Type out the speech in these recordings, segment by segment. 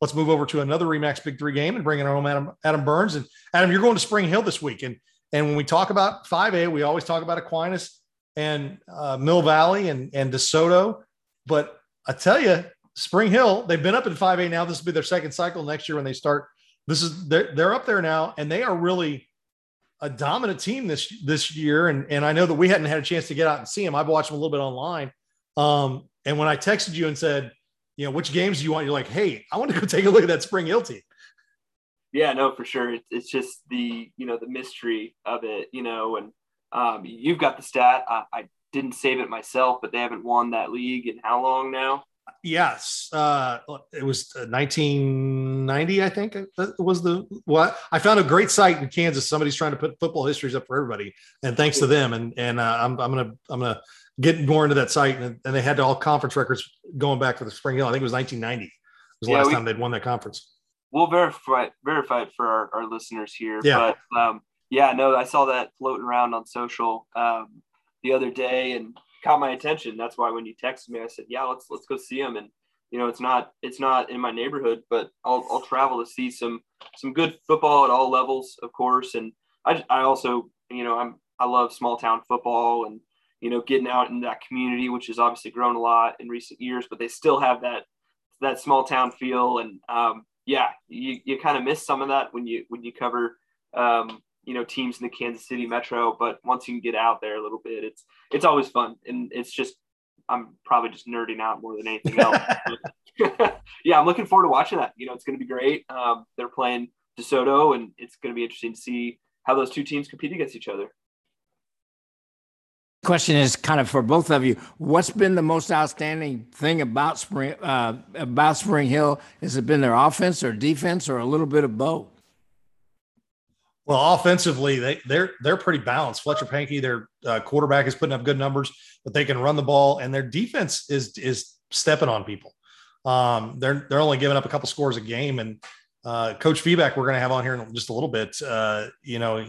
let's move over to another Remax Big Three game and bring in our own Adam, Adam Burns. And Adam, you're going to Spring Hill this week. And, and when we talk about 5A, we always talk about Aquinas and uh, Mill Valley and, and DeSoto. But I tell you, Spring Hill, they've been up in 5A now. This will be their second cycle next year when they start. This is they're, they're up there now, and they are really a dominant team this this year. And, and I know that we hadn't had a chance to get out and see them. I've watched them a little bit online. Um, and when I texted you and said, you know, which games do you want? You're like, hey, I want to go take a look at that Spring Hill team. Yeah, no, for sure. It's just the you know the mystery of it, you know, and um, you've got the stat. I, I didn't save it myself, but they haven't won that league in how long now? Yes, uh, it was 1990, I think. That was the what I found a great site in Kansas. Somebody's trying to put football histories up for everybody, and thanks to them. And and uh, I'm I'm gonna I'm gonna get more into that site. And, and they had all conference records going back for the Spring Hill. I think it was 1990. It was the yeah, last we, time they'd won that conference. We'll verify verify it for our, our listeners here. Yeah. But um, yeah, no, I saw that floating around on social um, the other day and caught my attention. That's why when you texted me, I said, "Yeah, let's let's go see him." And you know, it's not it's not in my neighborhood, but I'll I'll travel to see some some good football at all levels, of course. And I I also you know I'm I love small town football and you know getting out in that community, which has obviously grown a lot in recent years, but they still have that that small town feel. And um, yeah, you you kind of miss some of that when you when you cover um, you know teams in the Kansas City metro. But once you can get out there a little bit, it's it's always fun, and it's just I'm probably just nerding out more than anything else. yeah, I'm looking forward to watching that. You know, it's going to be great. Um, they're playing DeSoto, and it's going to be interesting to see how those two teams compete against each other. Question is kind of for both of you. What's been the most outstanding thing about Spring uh, about Spring Hill? Has it been their offense or defense, or a little bit of both? Well, offensively, they they're they're pretty balanced. Fletcher Pankey, their uh, quarterback, is putting up good numbers, but they can run the ball, and their defense is is stepping on people. Um, they're they're only giving up a couple scores a game, and uh, Coach Feedback, we're going to have on here in just a little bit. Uh, you know,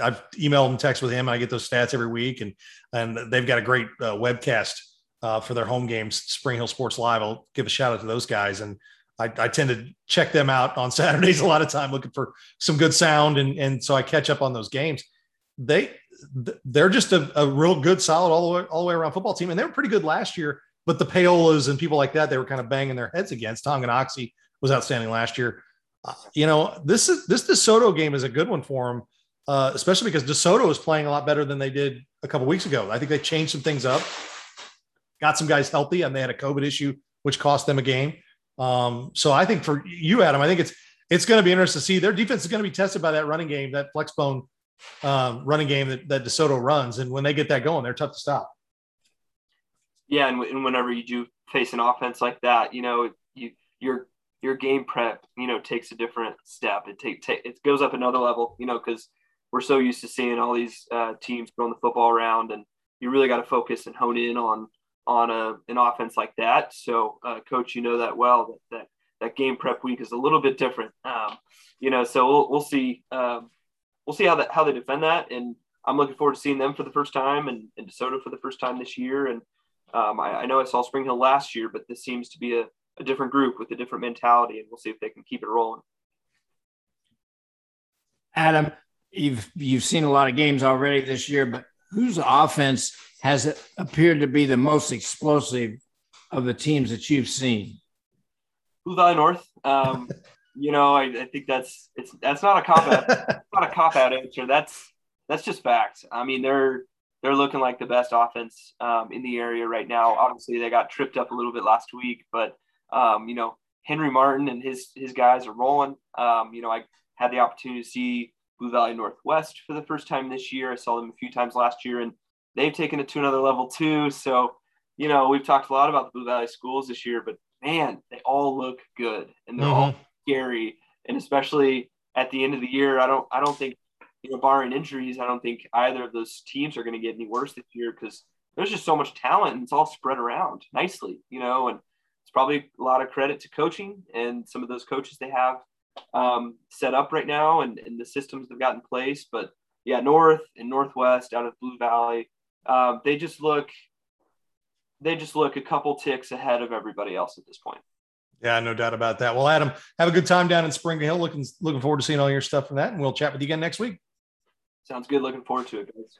I've emailed and text with him. I get those stats every week, and and they've got a great uh, webcast uh, for their home games, Spring Hill Sports Live. I'll give a shout out to those guys, and I, I, tend to check them out on Saturdays a lot of time looking for some good sound. And, and so I catch up on those games. They, they're just a, a real good, solid all the way, all the way around football team. And they were pretty good last year, but the Paolas and people like that, they were kind of banging their heads against. Tonganoxie was outstanding last year. Uh, you know, this is, this DeSoto game is a good one for them. Uh, especially because DeSoto is playing a lot better than they did a couple weeks ago. I think they changed some things up, got some guys healthy, and they had a COVID issue, which cost them a game. Um, so I think for you, Adam, I think it's it's going to be interesting to see their defense is going to be tested by that running game, that flexbone um, running game that, that DeSoto runs, and when they get that going, they're tough to stop. Yeah, and, and whenever you do face an offense like that, you know, you your your game prep, you know, takes a different step. It take, take it goes up another level, you know, because we're so used to seeing all these uh, teams throwing the football around, and you really got to focus and hone in on on a, an offense like that. So, uh, coach, you know that well that, that that game prep week is a little bit different. Um, you know, so we'll, we'll see um, we'll see how that how they defend that, and I'm looking forward to seeing them for the first time and, and DeSoto for the first time this year. And um, I, I, know I saw Spring Hill last year, but this seems to be a, a different group with a different mentality, and we'll see if they can keep it rolling. Adam, you've you've seen a lot of games already this year, but whose offense has appeared to be the most explosive of the teams that you've seen? Blue Valley North. Um, you know, I, I, think that's it's that's not a cop out. not a cop out answer. That's that's just facts. I mean, they're they're looking like the best offense um, in the area right now. Obviously, they got tripped up a little bit last week, but um, you know, Henry Martin and his his guys are rolling. Um, you know, I had the opportunity to see Blue Valley Northwest for the first time this year. I saw them a few times last year, and they've taken it to another level too. So, you know, we've talked a lot about the Blue Valley schools this year, but man, they all look good and they're mm-hmm. all scary. And especially at the end of the year, I don't, I don't think, you know, barring injuries, I don't think either of those teams are going to get any worse this year because there's just so much talent and it's all spread around nicely, you know, and it's probably a lot of credit to coaching and some of those coaches they have um, set up right now and, and the systems they've got in place. But yeah, North and Northwest out of Blue Valley, um, they just look they just look a couple ticks ahead of everybody else at this point. Yeah, no doubt about that. Well, Adam, have a good time down in Spring Hill. Looking looking forward to seeing all your stuff from that, and we'll chat with you again next week. Sounds good. Looking forward to it, guys.